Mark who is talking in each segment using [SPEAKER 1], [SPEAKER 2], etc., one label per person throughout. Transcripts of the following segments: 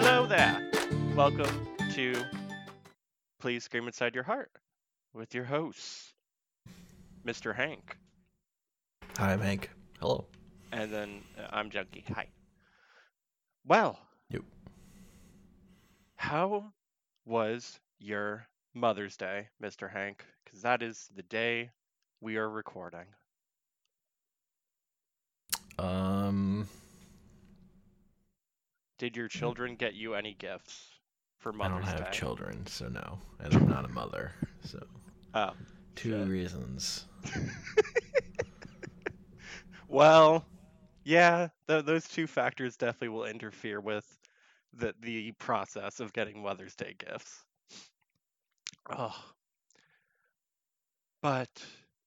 [SPEAKER 1] Hello there. Welcome to Please Scream Inside Your Heart with your hosts, Mr. Hank.
[SPEAKER 2] Hi, I'm Hank. Hello.
[SPEAKER 1] And then uh, I'm Junkie. Hi. Well,
[SPEAKER 2] Yep.
[SPEAKER 1] how was your Mother's Day, Mr. Hank? Because that is the day we are recording.
[SPEAKER 2] Um,
[SPEAKER 1] Did your children get you any gifts for Mother's Day?
[SPEAKER 2] I don't have
[SPEAKER 1] Day?
[SPEAKER 2] children, so no, and I'm not a mother. So
[SPEAKER 1] Oh.
[SPEAKER 2] two
[SPEAKER 1] Shit.
[SPEAKER 2] reasons.
[SPEAKER 1] Well, yeah, th- those two factors definitely will interfere with the the process of getting Mother's Day gifts. Oh. But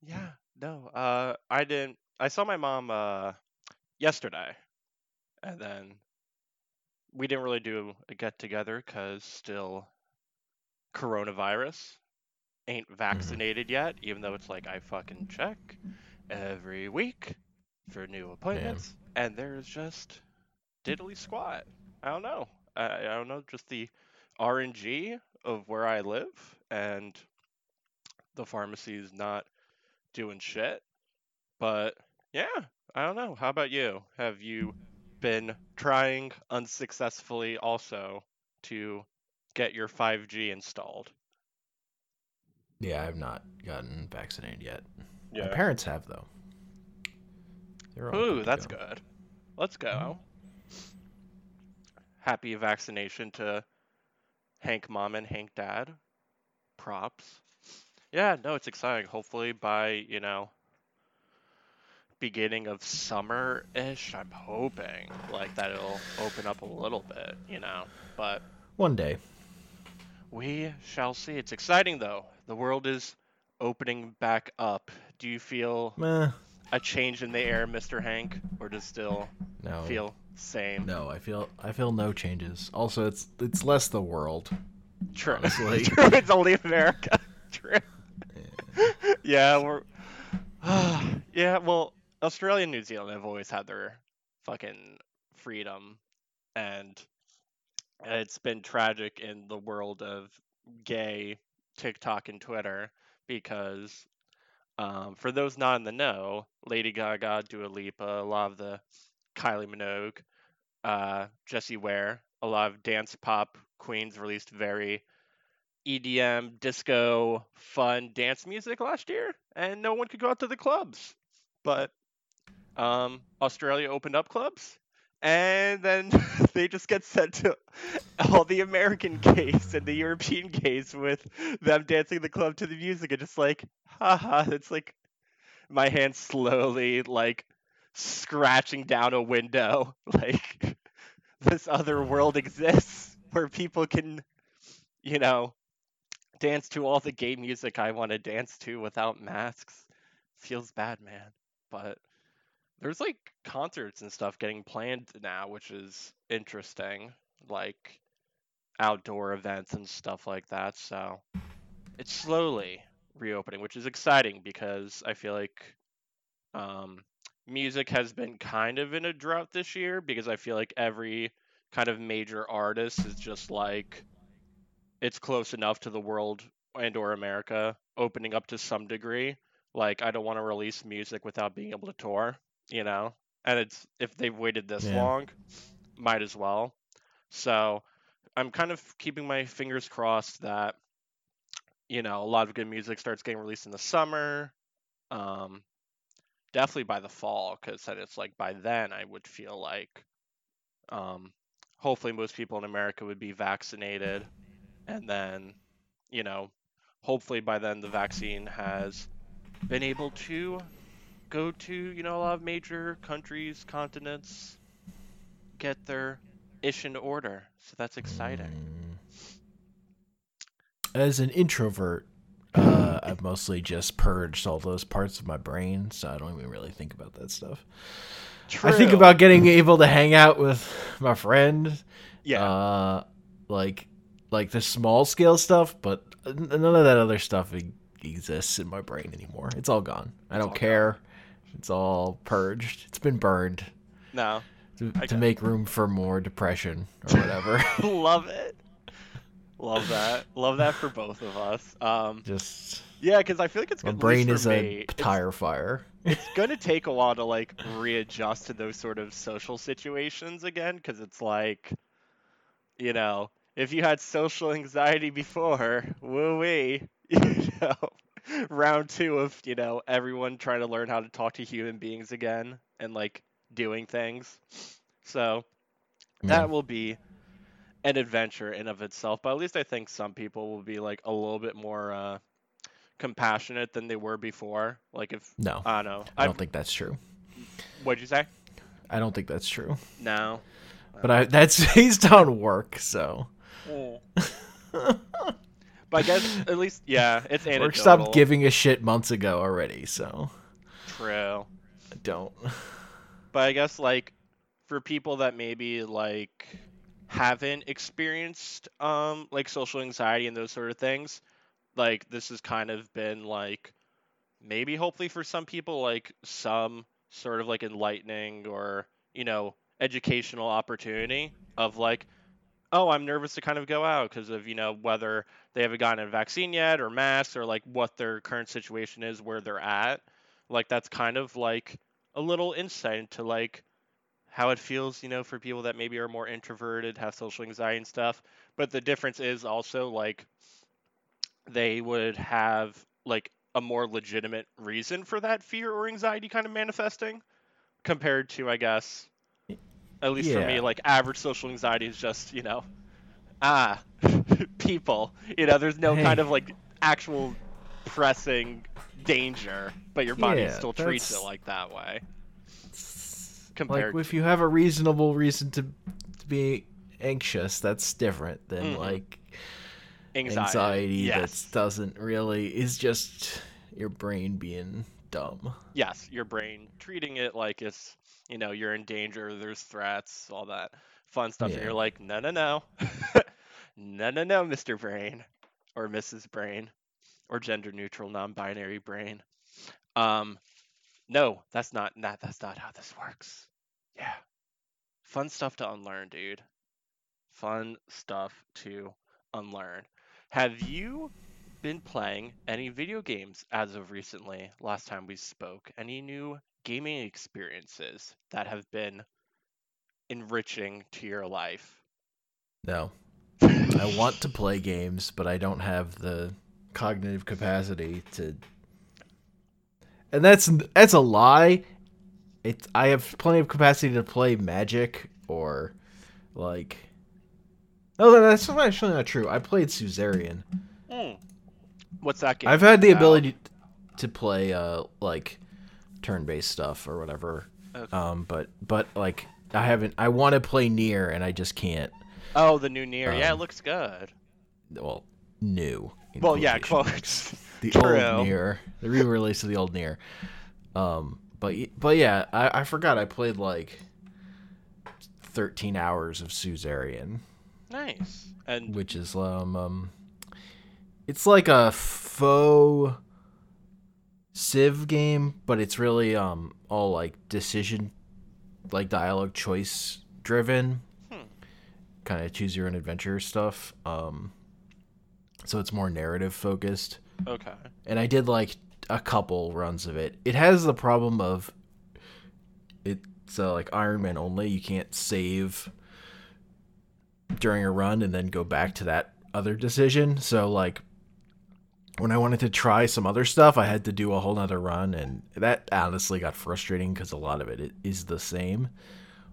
[SPEAKER 1] yeah, no. Uh I didn't I saw my mom uh yesterday. And then we didn't really do a get together cuz still coronavirus ain't mm-hmm. vaccinated yet, even though it's like I fucking check every week for new appointments, and there's just diddly squat. I don't know. I, I don't know. Just the RNG of where I live, and the pharmacy's not doing shit. But yeah, I don't know. How about you? Have you been trying unsuccessfully also to get your 5G installed?
[SPEAKER 2] Yeah, I've not gotten vaccinated yet. Yeah. My parents have though.
[SPEAKER 1] Ooh,
[SPEAKER 2] to
[SPEAKER 1] that's
[SPEAKER 2] go.
[SPEAKER 1] good. Let's go. Mm-hmm. Happy vaccination to Hank mom and Hank dad. Props. Yeah, no, it's exciting. Hopefully by, you know, beginning of summer ish, I'm hoping like that it'll open up a little bit, you know. But
[SPEAKER 2] One day.
[SPEAKER 1] we shall see. It's exciting though. The world is opening back up. Do you feel
[SPEAKER 2] Meh,
[SPEAKER 1] a change in the air, Mr. Hank, or does still
[SPEAKER 2] no.
[SPEAKER 1] feel same?
[SPEAKER 2] No, I feel I feel no changes. Also, it's it's less the world.
[SPEAKER 1] True.
[SPEAKER 2] honestly.
[SPEAKER 1] True. It's only America. True. yeah, we're. yeah, well, Australia and New Zealand have always had their fucking freedom, and it's been tragic in the world of gay TikTok and Twitter because, um, for those not in the know, Lady Gaga, Dua Lipa, a lot of the Kylie Minogue, uh, Jessie Ware, a lot of dance pop queens released very EDM, disco, fun dance music last year, and no one could go out to the clubs. But um, Australia opened up clubs, and then they just get sent to all the American gays and the European gays with them dancing the club to the music, and just like, haha, it's like my hand slowly like scratching down a window, like this other world exists where people can, you know, dance to all the gay music I want to dance to without masks. Feels bad, man. But there's like concerts and stuff getting planned now, which is interesting. Like outdoor events and stuff like that. So it's slowly reopening, which is exciting because I feel like um, music has been kind of in a drought this year because I feel like every kind of major artist is just like it's close enough to the world and or America opening up to some degree. Like I don't want to release music without being able to tour, you know. And it's if they've waited this
[SPEAKER 2] Yeah.
[SPEAKER 1] long, might as well. So I'm kind of keeping my fingers crossed that you know a lot of good music starts getting released in the summer. Um, definitely by the fall, because then it's like by then I would feel like, um, hopefully most people in America would be vaccinated, and then, you know, hopefully by then the vaccine has been able to go to you know a lot of major countries, continents, get their ish in order. So that's exciting.
[SPEAKER 2] As an introvert, uh, I've mostly just purged all those parts of my brain, so I don't even really think about that stuff. True. I think about getting able to hang out with my friend,
[SPEAKER 1] yeah.
[SPEAKER 2] uh, like like the small scale stuff, but none of that other stuff exists in my brain anymore. It's all gone. I don't
[SPEAKER 1] all
[SPEAKER 2] care. It's all purged. It's been burned.
[SPEAKER 1] no.
[SPEAKER 2] to, to make room for more depression or whatever.
[SPEAKER 1] Love it. Love that. Love that for both of us. Um,
[SPEAKER 2] Just
[SPEAKER 1] yeah, because I feel like it's
[SPEAKER 2] my brain is
[SPEAKER 1] me,
[SPEAKER 2] a
[SPEAKER 1] it's-
[SPEAKER 2] tire fire.
[SPEAKER 1] it's gonna take a while to like readjust to those sort of social situations again because it's like you know if you had social anxiety before woo wee you know round two of you know everyone trying to learn how to talk to human beings again and like doing things so
[SPEAKER 2] Yeah.
[SPEAKER 1] that will be an adventure in of itself but at least i think some people will be like a little bit more uh compassionate than they were before like if
[SPEAKER 2] no,
[SPEAKER 1] I don't know.
[SPEAKER 2] I
[SPEAKER 1] I've-
[SPEAKER 2] don't think that's true.
[SPEAKER 1] What'd you say?
[SPEAKER 2] I don't think that's true.
[SPEAKER 1] No.
[SPEAKER 2] But I that's based on work, so
[SPEAKER 1] but I guess at least yeah, it's
[SPEAKER 2] work
[SPEAKER 1] anecdotal.
[SPEAKER 2] stopped giving a shit months ago already. So
[SPEAKER 1] True.
[SPEAKER 2] I don't.
[SPEAKER 1] But I guess like for people that maybe like haven't experienced um like social anxiety and those sort of things, like this has kind of been like maybe hopefully for some people like some sort of like enlightening or you know educational opportunity of like oh i'm nervous to kind of go out because of you know whether they haven't gotten a vaccine yet or masks or like what their current situation is where they're at. Like that's kind of like a little insight into like how it feels you know for people that maybe are more introverted have social anxiety and stuff. But the difference is also like they would have like a more legitimate reason for that fear or anxiety kind of manifesting compared to i guess at least for me like average social anxiety is just you know ah people. You know there's no kind of like actual pressing danger but your body
[SPEAKER 2] Yeah,
[SPEAKER 1] still treats it like that way. Compared, Like
[SPEAKER 2] if you have a reasonable reason to to be anxious, that's different than
[SPEAKER 1] Mhm.
[SPEAKER 2] like
[SPEAKER 1] anxiety,
[SPEAKER 2] anxiety
[SPEAKER 1] yes.
[SPEAKER 2] that doesn't really is just your brain being dumb.
[SPEAKER 1] yes, your brain treating it like it's, you know, you're in danger, there's threats, all that fun stuff, and you're like, no, no, no, no, no, no, Mr. Brain, or Mrs. Brain, or gender neutral, non-binary brain. Um, no, that's not that. That's not how this works. Yeah, fun stuff to unlearn, dude. Fun stuff to unlearn. Have you been playing any video games as of recently? Last time we spoke, any new gaming experiences that have been enriching to your life?
[SPEAKER 2] No. I want to play games, but I don't have the cognitive capacity to And that's that's a lie. It's I have plenty of capacity to play Magic or like No, that's actually not true. I played Suzerain.
[SPEAKER 1] Hmm. What's that game?
[SPEAKER 2] I've had the
[SPEAKER 1] about?
[SPEAKER 2] ability to play uh like turn-based stuff or whatever.
[SPEAKER 1] Okay.
[SPEAKER 2] Um but but like I haven't I want to play Nier and I just can't.
[SPEAKER 1] Oh, the new Nier. yeah, it
[SPEAKER 2] um,
[SPEAKER 1] looks good.
[SPEAKER 2] Well, new.
[SPEAKER 1] Well, yeah, quotes.
[SPEAKER 2] The
[SPEAKER 1] True.
[SPEAKER 2] old Nier, the re-release of the old Nier. Um, but but yeah, I, I forgot I played like thirteen hours of Suzerain,
[SPEAKER 1] Nice. And
[SPEAKER 2] which is um um, it's like a faux Civ game, but it's really um all like decision, like dialogue choice driven,
[SPEAKER 1] Hmm.
[SPEAKER 2] kind of choose your own adventure stuff. Um, so it's more narrative focused
[SPEAKER 1] okay.
[SPEAKER 2] and I did like a couple runs of it. It has the problem of it's uh, like Iron Man only. You can't save during a run and then go back to that other decision. So like when I wanted to try some other stuff, I had to do a whole nother run, and that honestly got frustrating because a lot of it i- the same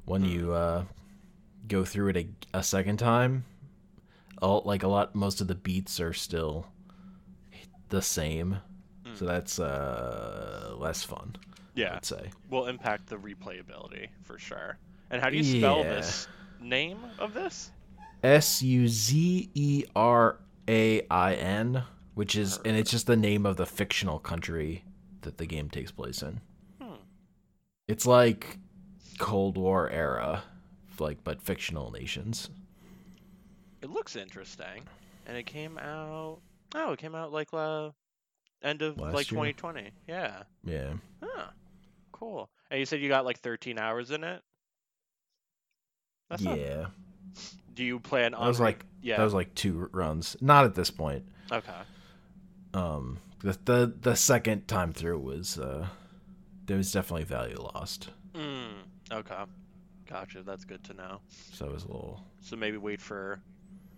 [SPEAKER 2] when you uh, go through it a, a second time. All like a lot, most of the beats are still the same, so that's uh less fun.
[SPEAKER 1] Yeah,
[SPEAKER 2] I'd say.
[SPEAKER 1] will impact the replayability for sure. And how do you spell
[SPEAKER 2] Yeah.
[SPEAKER 1] this name of this?
[SPEAKER 2] S U Z E R A I N, which is and it's just the name of the fictional country that the game takes place in.
[SPEAKER 1] Hmm.
[SPEAKER 2] It's like Cold War era, like but fictional nations.
[SPEAKER 1] It looks interesting, and it came out. Oh, it came out like uh, end of
[SPEAKER 2] Last
[SPEAKER 1] like
[SPEAKER 2] year?
[SPEAKER 1] 2020. Yeah.
[SPEAKER 2] Yeah.
[SPEAKER 1] Huh. Cool. And you said you got like 13 hours in it. That's not-
[SPEAKER 2] yeah,
[SPEAKER 1] Do you plan on?
[SPEAKER 2] that was like
[SPEAKER 1] yeah.
[SPEAKER 2] that was like two runs. Not at this point.
[SPEAKER 1] okay.
[SPEAKER 2] Um, the the, the second time through was uh, there was definitely value lost.
[SPEAKER 1] Mm, okay. Gotcha. That's good to know.
[SPEAKER 2] So it was a little.
[SPEAKER 1] So maybe wait for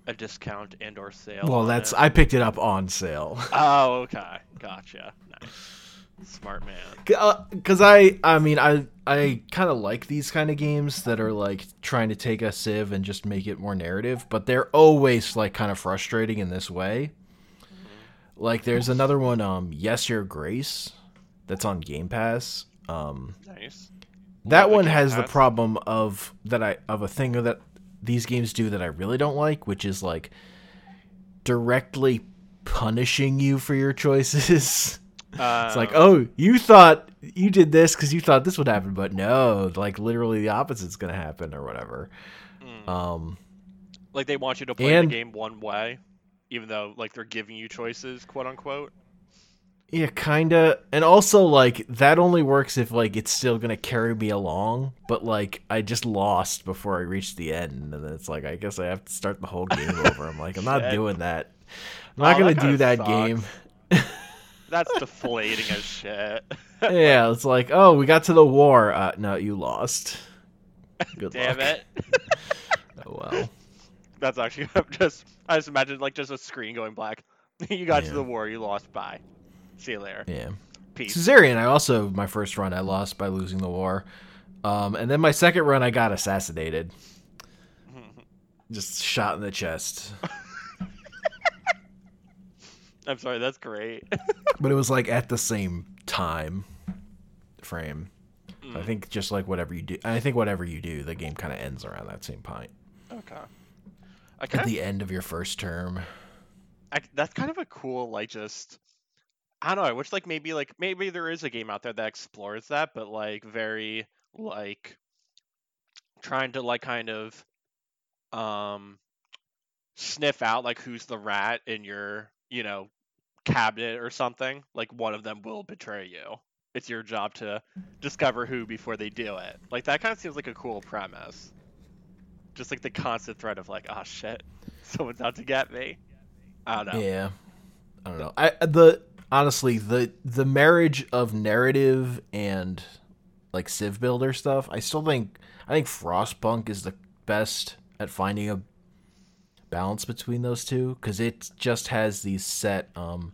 [SPEAKER 1] a discount and or sale.
[SPEAKER 2] Well, that's
[SPEAKER 1] it.
[SPEAKER 2] I picked it up on sale.
[SPEAKER 1] Oh, okay. Gotcha. Nice. Smart man.
[SPEAKER 2] because I I mean I I kind of like these kind of games that are like trying to take a Civ and just make it more narrative, but they're always like kind of frustrating in this way. Like there's another one, um, Yes Your Grace, that's on Game Pass. Um,
[SPEAKER 1] Nice.
[SPEAKER 2] that
[SPEAKER 1] Love
[SPEAKER 2] one
[SPEAKER 1] Game
[SPEAKER 2] has the problem of that I of a thing that these games do that I really don't like, which is like directly punishing you for your choices. It's like, oh, you thought you did this because you thought this would happen, but no, like literally the opposite's gonna happen or whatever.
[SPEAKER 1] Mm.
[SPEAKER 2] Um,
[SPEAKER 1] like they want you to play
[SPEAKER 2] and-
[SPEAKER 1] the game one way, even though like they're giving you choices, quote unquote.
[SPEAKER 2] yeah, kinda, and also like that only works if like it's still gonna carry me along. But like I just lost before I reached the end, and then it's like I guess I have to start the whole game over. I'm like, I'm not doing that. I'm not
[SPEAKER 1] Oh,
[SPEAKER 2] gonna
[SPEAKER 1] that
[SPEAKER 2] do that
[SPEAKER 1] sucks.
[SPEAKER 2] game.
[SPEAKER 1] That's deflating as shit.
[SPEAKER 2] yeah, it's like, oh, we got to the war. Uh, no, you lost. Good
[SPEAKER 1] Damn
[SPEAKER 2] luck.
[SPEAKER 1] it.
[SPEAKER 2] Oh well.
[SPEAKER 1] That's actually I'm just I just imagine like just a screen going black. you got
[SPEAKER 2] Yeah.
[SPEAKER 1] to the war, you lost. Bye. See you later.
[SPEAKER 2] Yeah.
[SPEAKER 1] Peace.
[SPEAKER 2] Suzerain, I also my first run I lost by losing the war, um, and then my second run I got assassinated, just shot in the chest.
[SPEAKER 1] I'm sorry, that's great.
[SPEAKER 2] But it was like at the same time frame.
[SPEAKER 1] Mm.
[SPEAKER 2] I think just like whatever you do, I think whatever you do, the game kind of ends around that same point.
[SPEAKER 1] okay. I
[SPEAKER 2] At the end of your first term.
[SPEAKER 1] I, that's kind of a cool like just I don't know. I wish like maybe like maybe there is a game out there that explores that, but like very like trying to like kind of um sniff out like who's the rat in your you know cabinet or something. Like one of them will betray you. It's your job to discover who before they do it. Like that kind of seems like a cool premise. Just like the constant threat of like, oh shit, someone's out to get me. I don't know.
[SPEAKER 2] Yeah. I don't know. I the honestly the the marriage of narrative and like Civ builder stuff. I still think I think Frostpunk is the best at finding a balance between those two because it just has these set um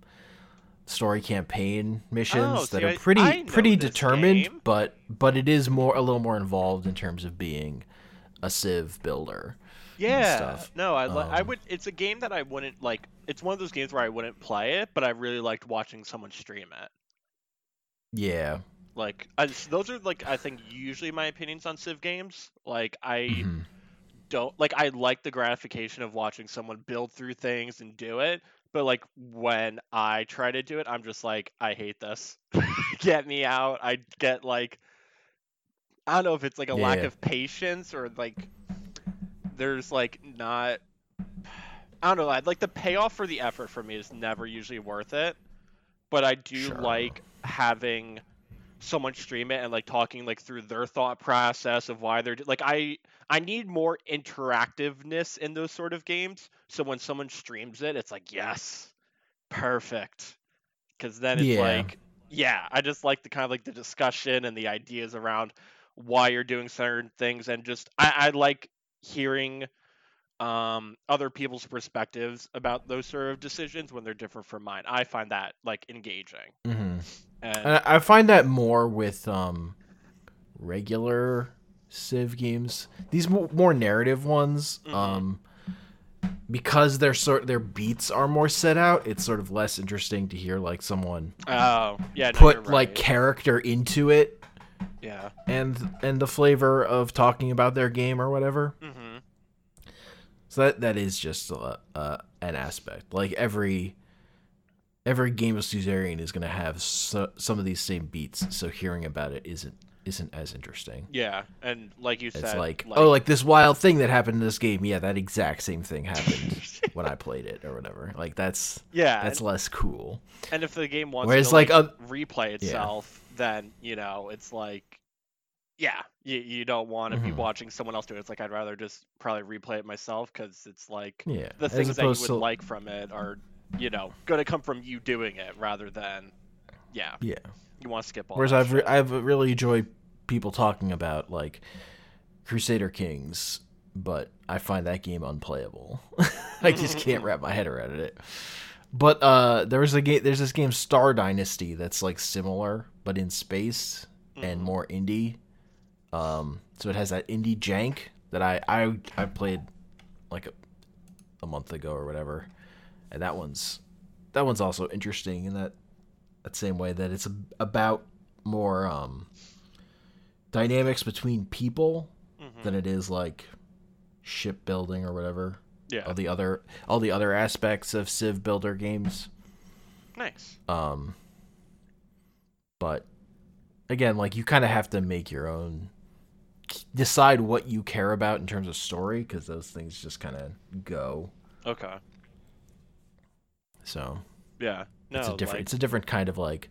[SPEAKER 2] story campaign missions
[SPEAKER 1] Oh,
[SPEAKER 2] that are pretty
[SPEAKER 1] I know
[SPEAKER 2] pretty determined
[SPEAKER 1] game.
[SPEAKER 2] but but it is more a little more involved in terms of being a civ builder
[SPEAKER 1] Yeah.
[SPEAKER 2] stuff.
[SPEAKER 1] No, I li- I
[SPEAKER 2] Um,
[SPEAKER 1] would. It's a game that I wouldn't like. It's one of those games where I wouldn't play it, but I really liked watching someone stream it.
[SPEAKER 2] yeah
[SPEAKER 1] Like, I, those are like I think usually my opinions on Civ games. Like, I
[SPEAKER 2] Mhm.
[SPEAKER 1] don't like. I like the gratification of watching someone build through things and do it. But like when I try to do it, I'm just like, I hate this. get me out. I get like, I don't know if it's like a lack
[SPEAKER 2] Yeah.
[SPEAKER 1] of patience or like there's like not. I don't know. I like the payoff for the effort for me is never usually worth it. But I do
[SPEAKER 2] Sure.
[SPEAKER 1] like having someone stream it and like talking like through their thought process of why they're like I I need more interactiveness in those sort of games. So when someone streams it, it's like yes, perfect. Because then it's
[SPEAKER 2] Yeah.
[SPEAKER 1] like yeah, I just like the kind of like the discussion and the ideas around why you're doing certain things and just I, I like hearing um other people's perspectives about those sort of decisions when they're different from mine. I find that like engaging.
[SPEAKER 2] mm-hmm.
[SPEAKER 1] And
[SPEAKER 2] And I find that more with um, regular Civ games. These mo- more narrative ones,
[SPEAKER 1] Mhm.
[SPEAKER 2] um, because their sort their beats are more set out. It's sort of less interesting to hear like someone
[SPEAKER 1] oh yeah, no,
[SPEAKER 2] put
[SPEAKER 1] you're
[SPEAKER 2] like character into it
[SPEAKER 1] yeah.
[SPEAKER 2] and and the flavor of talking about their game or whatever.
[SPEAKER 1] Mm-hmm.
[SPEAKER 2] So that that is just a, uh, an aspect. Like every every game of Suzerain is going to have so, some of these same beats. So hearing about it isn't isn't as interesting.
[SPEAKER 1] Yeah, and like you said,
[SPEAKER 2] It's
[SPEAKER 1] said,
[SPEAKER 2] like, oh, like this wild thing that happened in this game. Yeah, that exact same thing happened when I played it or whatever. Like that's
[SPEAKER 1] yeah,
[SPEAKER 2] that's
[SPEAKER 1] and,
[SPEAKER 2] less cool.
[SPEAKER 1] and if the game wants
[SPEAKER 2] Whereas,
[SPEAKER 1] to
[SPEAKER 2] like,
[SPEAKER 1] like,
[SPEAKER 2] uh,
[SPEAKER 1] replay itself, then you know it's like yeah, you you don't want to be
[SPEAKER 2] Mhm.
[SPEAKER 1] watching someone else do it. It's like I'd rather just probably replay it myself because it's like
[SPEAKER 2] Yeah.
[SPEAKER 1] the things that you would
[SPEAKER 2] to-
[SPEAKER 1] like from it are, you know, gonna come from you doing it rather than, yeah,
[SPEAKER 2] Yeah.
[SPEAKER 1] you want to skip all.
[SPEAKER 2] Whereas
[SPEAKER 1] that
[SPEAKER 2] I've re- I've really enjoyed people talking about like Crusader Kings, but I find that game unplayable. I just can't wrap my head around it. But uh, there was a game. There's this game Star Dynasty that's like similar, but in space and
[SPEAKER 1] Mhm.
[SPEAKER 2] more indie. Um, so it has that indie jank that I I I played like a, a month ago or whatever, and that one's that one's also interesting in that that same way that it's a, about more um dynamics between people
[SPEAKER 1] Mhm.
[SPEAKER 2] than it is like shipbuilding or whatever.
[SPEAKER 1] yeah,
[SPEAKER 2] All the other all the other aspects of Civ builder games.
[SPEAKER 1] nice.
[SPEAKER 2] Um but again, like you kind of have to make your own decide what you care about in terms of story because those things just kind of go.
[SPEAKER 1] Okay,
[SPEAKER 2] So,
[SPEAKER 1] yeah, no,
[SPEAKER 2] it's a different
[SPEAKER 1] like,
[SPEAKER 2] it's a different kind of like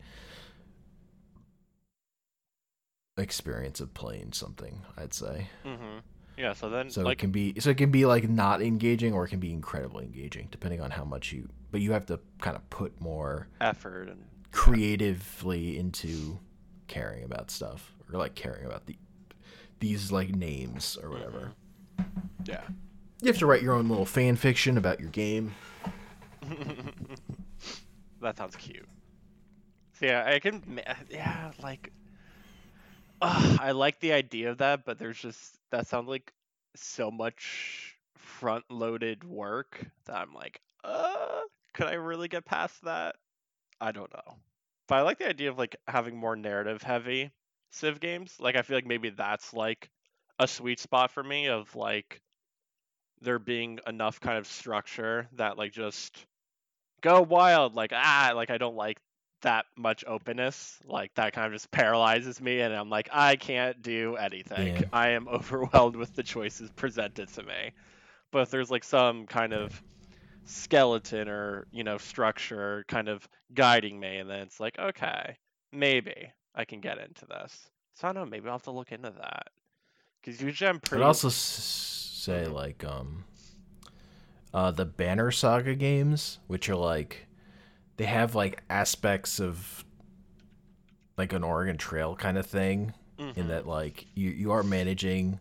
[SPEAKER 2] experience of playing something, I'd say.
[SPEAKER 1] hmm yeah. So then,
[SPEAKER 2] So it can be so it can be like not engaging or it can be incredibly engaging depending on how much you but you have to kind of put more
[SPEAKER 1] effort and
[SPEAKER 2] creatively into caring about stuff or like caring about the these like names or whatever.
[SPEAKER 1] yeah.
[SPEAKER 2] You have to write your own little fan fiction about your game.
[SPEAKER 1] that sounds cute. So yeah, I can. Yeah, like, ugh, I like the idea of that, but there's just that sounds like so much front-loaded work that I'm like, uh, could I really get past that? I don't know. But I like the idea of like having more narrative-heavy Civ games. Like, I feel like maybe that's like a sweet spot for me of like there being enough kind of structure that like just go wild like ah like i don't like that much openness like that kind of just paralyzes me and i'm like i can't do anything
[SPEAKER 2] Yeah.
[SPEAKER 1] i am overwhelmed with the choices presented to me but if there's like some kind of skeleton or you know structure kind of guiding me and then it's like okay maybe i can get into this so i don't know maybe i'll have to look into that because usually i'm pretty
[SPEAKER 2] I'd also say like um uh the Banner Saga games, which are like they have like aspects of like an Oregon Trail kind of thing in
[SPEAKER 1] Mhm.
[SPEAKER 2] that like you you are managing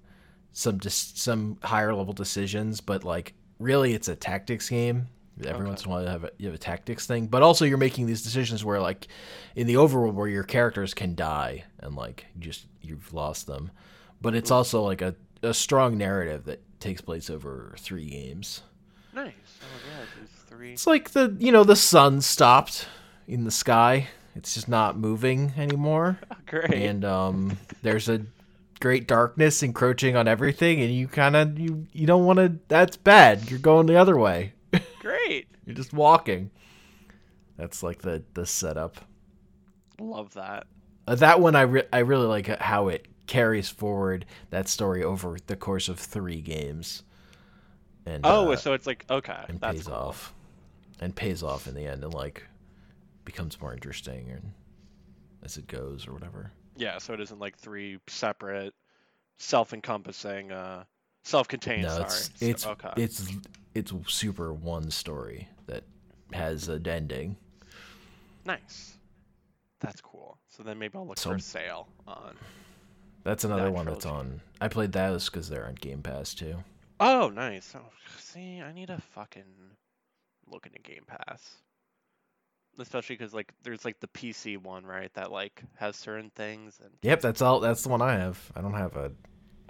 [SPEAKER 2] some dis- some higher level decisions, but like really it's a tactics game. Every
[SPEAKER 1] Okay.
[SPEAKER 2] once in a while you have a, you have a tactics thing, but also you're making these decisions where like in the overworld where your characters can die and like you just you've lost them, but it's also like a a strong narrative that takes place over three games.
[SPEAKER 1] nice oh yeah there's three
[SPEAKER 2] It's like the you know the sun stopped in the sky. It's just not moving anymore
[SPEAKER 1] great
[SPEAKER 2] and um, there's a great darkness encroaching on everything, and you kind of you you don't want to. That's bad. You're going the other way.
[SPEAKER 1] great
[SPEAKER 2] You're just walking. That's like the the setup.
[SPEAKER 1] love that
[SPEAKER 2] Uh, that one I re- I really like how it carries forward that story over the course of three games. And
[SPEAKER 1] Oh,
[SPEAKER 2] uh,
[SPEAKER 1] so it's like okay,
[SPEAKER 2] and
[SPEAKER 1] that's
[SPEAKER 2] pays
[SPEAKER 1] cool.
[SPEAKER 2] off, and pays off in the end, and like becomes more interesting and as it goes or whatever.
[SPEAKER 1] Yeah, so it isn't like three separate, self-encompassing, uh, self-contained.
[SPEAKER 2] No,
[SPEAKER 1] sorry.
[SPEAKER 2] it's
[SPEAKER 1] So-
[SPEAKER 2] it's
[SPEAKER 1] okay.
[SPEAKER 2] it's it's super one story that has an ending.
[SPEAKER 1] nice. That's cool. So then maybe I'll look
[SPEAKER 2] So-
[SPEAKER 1] for a sale on.
[SPEAKER 2] That's another
[SPEAKER 1] That
[SPEAKER 2] one that's on. I played those because they're on Game Pass too.
[SPEAKER 1] Oh, nice. Oh, see, I need to fucking look into Game Pass. Especially because like there's like the PC one, right? That like has certain things and
[SPEAKER 2] Yep, that's all. That's the one I have. I don't have a.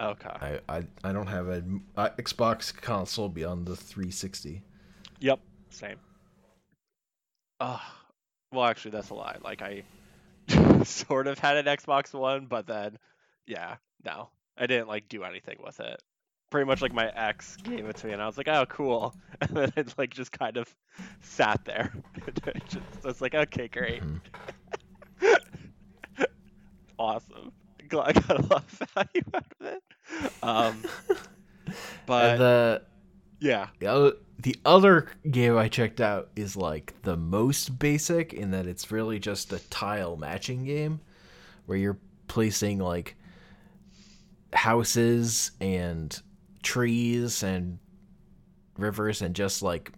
[SPEAKER 1] okay.
[SPEAKER 2] I I, I don't have a uh, Xbox console beyond the 360.
[SPEAKER 1] Yep, same. Uh, well, actually, that's a lie. Like, I sort of had an Xbox One, but then, yeah, no, I didn't like do anything with it. Pretty much like my ex gave it to me, and I was like, "Oh, cool," and then it like just kind of sat there. Just, so it's like, okay, great,
[SPEAKER 2] Mhm.
[SPEAKER 1] awesome. Glad I got a lot of value out of it. Um, but
[SPEAKER 2] and the
[SPEAKER 1] yeah,
[SPEAKER 2] the other, the other game I checked out is like the most basic in that it's really just a tile matching game where you're placing like houses and trees and rivers and just like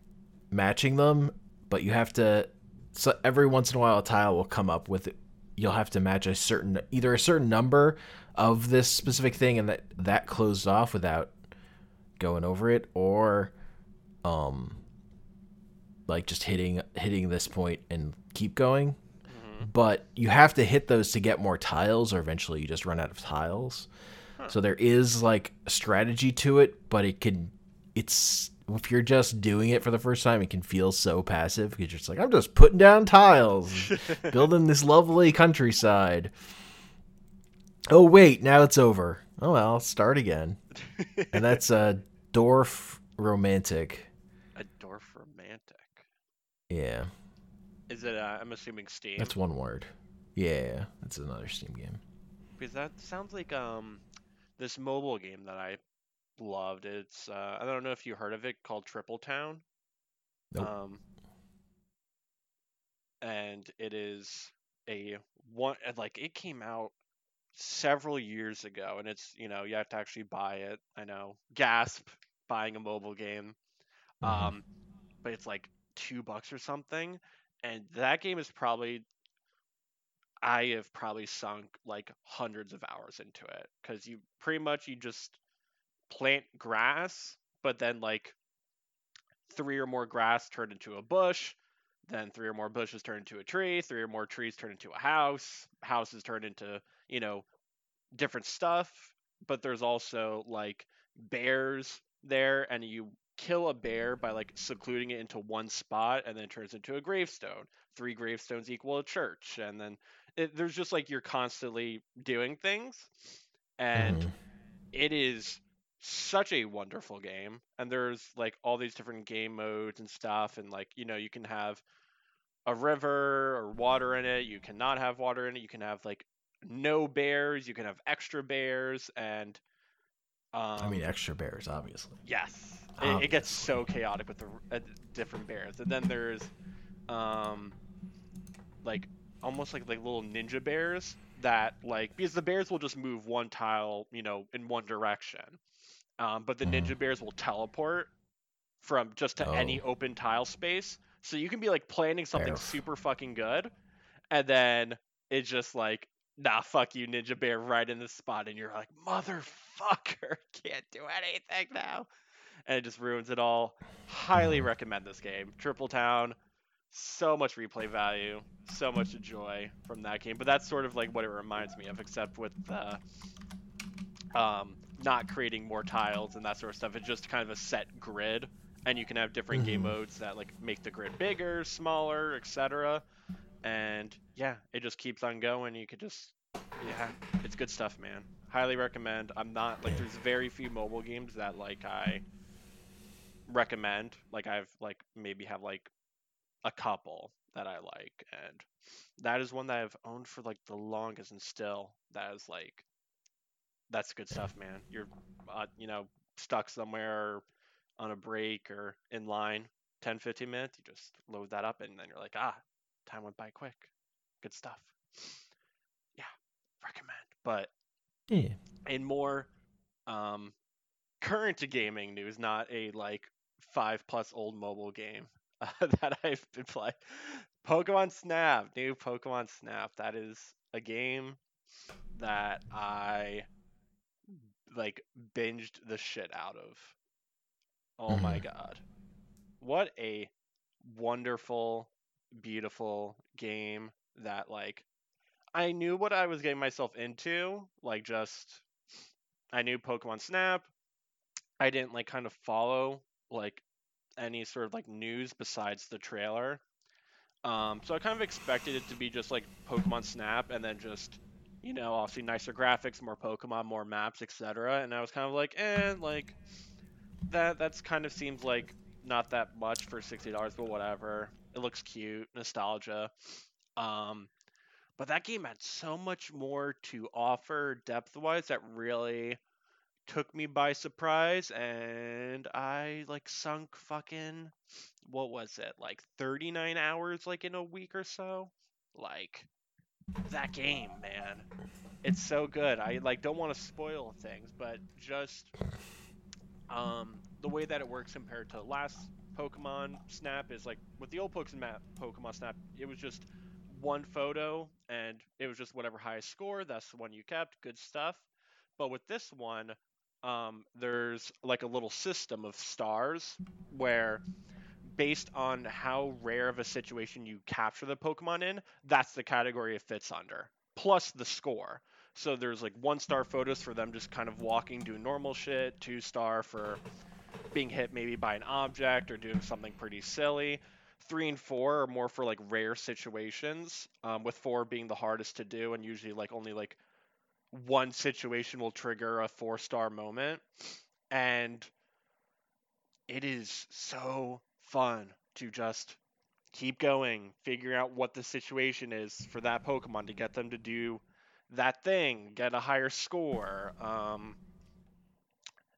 [SPEAKER 2] matching them, but you have to so every once in a while a tile will come up with you'll have to match a certain either a certain number of this specific thing and that that closed off without going over it or um like just hitting hitting this point and keep going
[SPEAKER 1] Mm-hmm.
[SPEAKER 2] but you have to hit those to get more tiles or eventually you just run out of tiles
[SPEAKER 1] Huh.
[SPEAKER 2] so there is like a strategy to it but it can it's if you're just doing it for the first time it can feel so passive because you're just like i'm just putting down tiles building this lovely countryside oh wait now it's over oh well start again and that's a dwarf romantic
[SPEAKER 1] a dwarf romantic.
[SPEAKER 2] yeah
[SPEAKER 1] Is it? Uh, I'm assuming Steam.
[SPEAKER 2] that's one word yeah that's another steam game
[SPEAKER 1] because that sounds like um this mobile game that I loved. It's uh, I don't know if you heard of it called Triple Town.
[SPEAKER 2] Nope.
[SPEAKER 1] Um, and it is a one like it came out several years ago, and it's you know you have to actually buy it. I know, gasp, buying a mobile game.
[SPEAKER 2] Mhm.
[SPEAKER 1] Um, but it's like two bucks or something, and that game is probably I have probably sunk like hundreds of hours into it because you pretty much you just plant grass, but then like three or more grass turn into a bush, then three or more bushes turn into a tree, three or more trees turn into a house, houses turn into you know different stuff. But there's also like bears there, and you kill a bear by like secluding it into one spot, and then it turns into a gravestone. Three gravestones equal a church, and then it, there's just like you're constantly doing things, and
[SPEAKER 2] Mhm.
[SPEAKER 1] it is such a wonderful game and there's like all these different game modes and stuff and like you know you can have a river or water in it you cannot have water in it you can have like no bears you can have extra bears and um
[SPEAKER 2] i mean extra bears obviously.
[SPEAKER 1] Yes, it, it gets so chaotic with the uh, different bears, and then there's, um, like almost like like little ninja bears that like because the bears will just move one tile, you know, in one direction, um, but the
[SPEAKER 2] Mhm.
[SPEAKER 1] ninja bears will teleport from just to any
[SPEAKER 2] Oh.
[SPEAKER 1] open tile space, so you can be like planning something
[SPEAKER 2] Barf.
[SPEAKER 1] super fucking good, and then it's just like. Nah, fuck you, Ninja Bear, right in the spot, and you're like, motherfucker, can't do anything now and it just ruins it all. Highly
[SPEAKER 2] Mhm.
[SPEAKER 1] recommend this game. Triple Town, so much replay value, so much joy from that game. But that's sort of like what it reminds me of, except with the um, not creating more tiles and that sort of stuff. It's just kind of a set grid, and you can have different game
[SPEAKER 2] Mhm.
[SPEAKER 1] modes that like make the grid bigger, smaller, etc. And yeah, it just keeps on going. You could just yeah, it's good stuff, man. Highly recommend. I'm not like there's very few mobile games that like I recommend. Like I've like maybe have like a couple that I like and that is one that I've owned for like the longest and still that is like that's good stuff, man. You're uh, you know stuck somewhere on a break or in line 10 15 minutes, you just load that up and then you're like, "Ah, time went by quick." Good stuff. Yeah, recommend. But
[SPEAKER 2] yeah
[SPEAKER 1] in more um, current gaming news, not a like five plus old mobile game uh, that I've been playing. Pokemon Snap, new Pokemon Snap. That is a game that I like binged the shit out of. Oh my
[SPEAKER 2] Mhm.
[SPEAKER 1] god. What a wonderful, beautiful game that like I knew what I was getting myself into, like just I knew Pokemon Snap. I didn't like kind of follow like any sort of like news besides the trailer. Um, so I kind of expected it to be just like Pokemon Snap and then just you know, obviously nicer graphics, more Pokemon, more maps, etc. And I was kind of like, eh, like that that's kind of seems like not that much for sixty dollars, but whatever. It looks cute, nostalgia. Um, but that game had so much more to offer depth wise that really took me by surprise and I like sunk fucking what was it? Like 39 hours like in a week or so? Like that game, man. It's so good. I like don't want to spoil things, but just um the way that it works compared to last Pokemon Snap is like with the old Pokemon Pokemon Snap, it was just one photo and it was just whatever highest score, that's the one you kept, good stuff. But with this one, um, there's like a little system of stars where based on how rare of a situation you capture the Pokemon in, that's the category it fits under, plus the score. So there's like one star photos for them just kind of walking, doing normal shit, two star for being hit maybe by an object or doing something pretty silly. Three and four are more for like rare situations, um, with four being the hardest to do, and usually like only like one situation will trigger a four star moment. And it is so fun to just keep going, figure out what the situation is for that Pokemon to get them to do that thing, get a higher score. Um,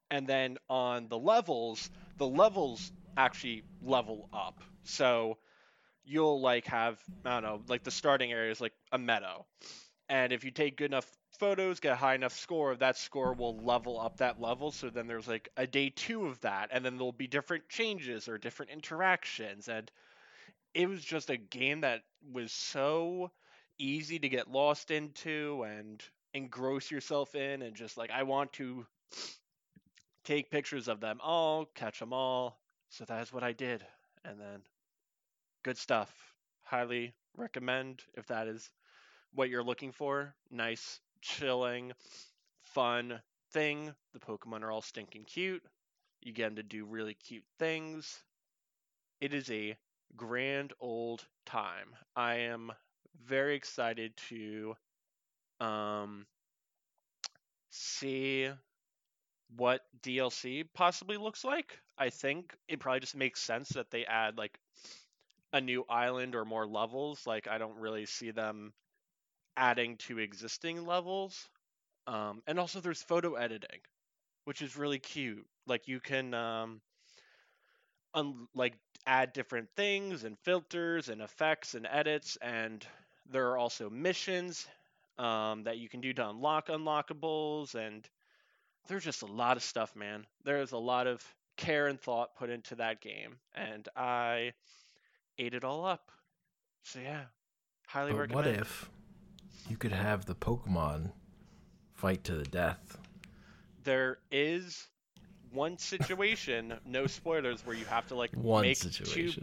[SPEAKER 1] and then on the levels, the levels actually level up. So you'll like have I don't know, like the starting area is like a meadow. And if you take good enough photos, get a high enough score, that score will level up that level. So then there's like a day two of that, and then there'll be different changes or different interactions. And it was just a game that was so easy to get lost into and engross yourself in, and just like, I want to take pictures of them all, catch them all. So that is what I did. And then good stuff. Highly recommend if that is what you're looking for. Nice, chilling, fun thing. The Pokemon are all stinking cute. You get them to do really cute things. It is a grand old time. I am very excited to um, see what DLC possibly looks like. I think it probably just makes sense that they add like a new island or more levels. Like I don't really see them adding to existing levels. Um, and also there's photo editing, which is really cute. Like you can um, un- like add different things and filters and effects and edits, and there are also missions um, that you can do to unlock unlockables, and there's just a lot of stuff, man. There's a lot of care and thought put into that game, and I ate it all up. So yeah, highly
[SPEAKER 2] But
[SPEAKER 1] recommend.
[SPEAKER 2] what if you could have the Pokemon fight to the death?
[SPEAKER 1] there is one situation, no spoilers, where you have to like
[SPEAKER 2] One
[SPEAKER 1] make two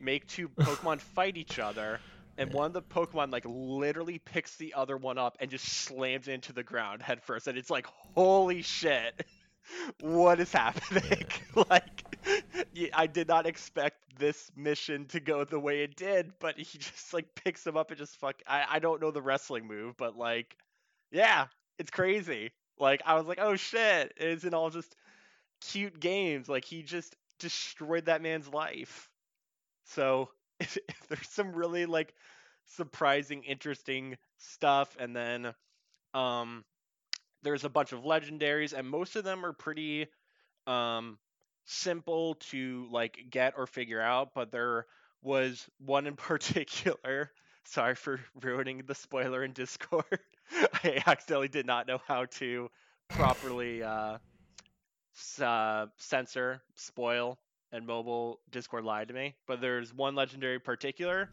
[SPEAKER 1] make two Pokemon fight each other, and one of the Pokemon like literally picks the other one up and just slams into the ground head first, and it's like, holy shit, what is happening? like, y- I did not expect this mission to go the way it did, but he just like picks him up and just fuck. I I don't know the wrestling move, but like, yeah, it's crazy. Like I was like, oh shit, it isn't all just cute games. Like he just destroyed that man's life. So if there's some really like surprising, interesting stuff, and then um, there's a bunch of legendaries, and most of them are pretty um, simple to like get or figure out. But there was one in particular. Sorry for ruining the spoiler in Discord. I accidentally did not know how to properly uh, uh, censor, spoil, and mobile Discord lied to me. But there's one legendary particular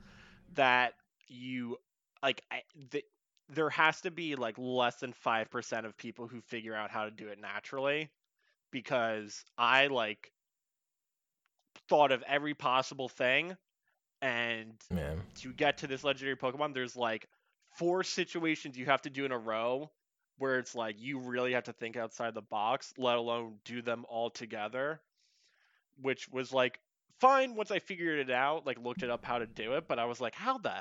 [SPEAKER 1] that you like. I, th- there has to be like less than five percent of people who figure out how to do it naturally, because I like thought of every possible thing, and
[SPEAKER 2] Man.
[SPEAKER 1] to get to this legendary Pokemon, there's like four situations you have to do in a row where it's like you really have to think outside the box, let alone do them all together. Which was like fine once I figured it out, like looked it up how to do it, but I was like, how the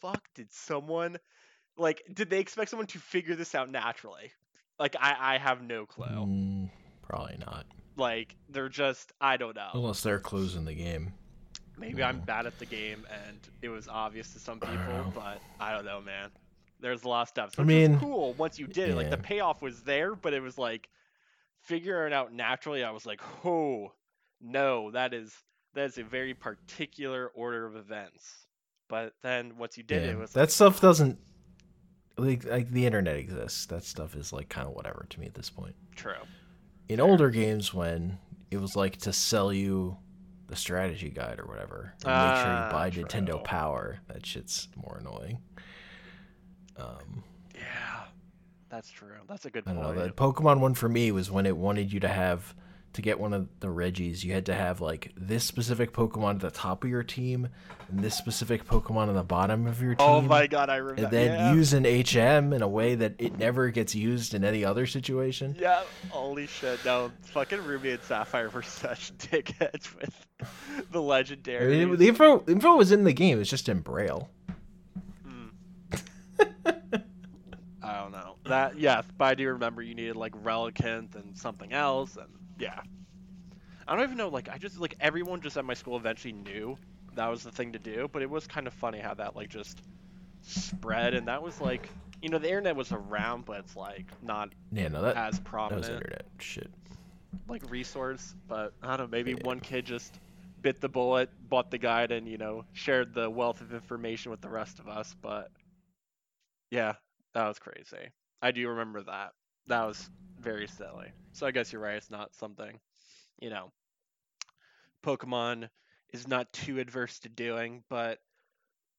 [SPEAKER 1] fuck did someone like did they expect someone to figure this out naturally? Like I, I have no clue.
[SPEAKER 2] Mm, probably not.
[SPEAKER 1] Like they're just I don't know.
[SPEAKER 2] Unless they're closing the game.
[SPEAKER 1] Maybe I'm bad at the game and it was obvious to some people, but I don't know, man. There's a lot of stuff. So
[SPEAKER 2] I mean,
[SPEAKER 1] cool once you did it. Like the payoff was there, but it was like figuring it out naturally. I was like, oh no, that is that is a very particular order of events. But then once you did it,
[SPEAKER 2] yeah.
[SPEAKER 1] it was
[SPEAKER 2] that stuff doesn't like like the internet exists. That stuff is like kind of whatever to me at this point.
[SPEAKER 1] True.
[SPEAKER 2] In older games, when it was like to sell you the strategy guide or whatever, and make sure
[SPEAKER 1] Ah,
[SPEAKER 2] you buy
[SPEAKER 1] true.
[SPEAKER 2] Nintendo Power, that shit's more annoying. Um,
[SPEAKER 1] Yeah, that's true. That's a good
[SPEAKER 2] I don't
[SPEAKER 1] point.
[SPEAKER 2] know. The Pokemon one for me was when it wanted you to have to get one of the Regis, you had to have like this specific Pokemon at the top of your team and this specific Pokemon on the bottom of your oh team.
[SPEAKER 1] oh my god, I remember.
[SPEAKER 2] And then
[SPEAKER 1] yeah.
[SPEAKER 2] use an HM in a way that it never gets used in any other situation.
[SPEAKER 1] Yeah, holy shit. No, fucking Ruby and Sapphire were such dickheads with the
[SPEAKER 2] I
[SPEAKER 1] legendary.
[SPEAKER 2] mean, the info, info was in the game. It's just in Braille. Hmm.
[SPEAKER 1] I don't know. That yeah, but I do remember you needed like Relicanth and something else, and yeah. I don't even know. Like I just like everyone just at my school eventually knew that was the thing to do, but it was kind of funny how that like just spread, and that was like you know the internet was around, but it's like not
[SPEAKER 2] Yeah, no, that,
[SPEAKER 1] as
[SPEAKER 2] that was internet shit.
[SPEAKER 1] like resource. But I don't know. Maybe
[SPEAKER 2] Yeah.
[SPEAKER 1] one kid just bit the bullet, bought the guide, and you know shared the wealth of information with the rest of us. But yeah, that was crazy. I do remember that. That was very silly. So I guess you're right. It's not something, you know, Pokemon is not too adverse to doing, but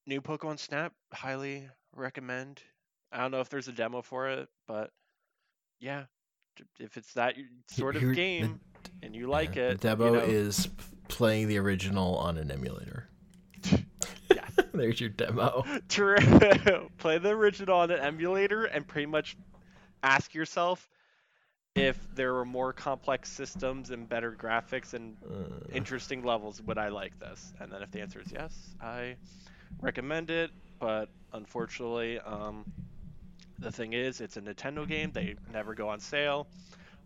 [SPEAKER 1] new Pokemon Snap, highly recommend. I don't know if there's a demo for it, but yeah, if it's that sort of
[SPEAKER 2] Here- the-
[SPEAKER 1] game and you like
[SPEAKER 2] Yeah,
[SPEAKER 1] it,
[SPEAKER 2] The
[SPEAKER 1] you
[SPEAKER 2] demo
[SPEAKER 1] know-
[SPEAKER 2] is playing the original on an emulator. There's your demo.
[SPEAKER 1] True. Play the original on an emulator and pretty much ask yourself if there were more complex systems and better graphics and
[SPEAKER 2] Uh,
[SPEAKER 1] interesting levels, would I like this? And then if the answer is yes, I recommend it. But unfortunately, um, the thing is, it's a Nintendo game. They never go on sale.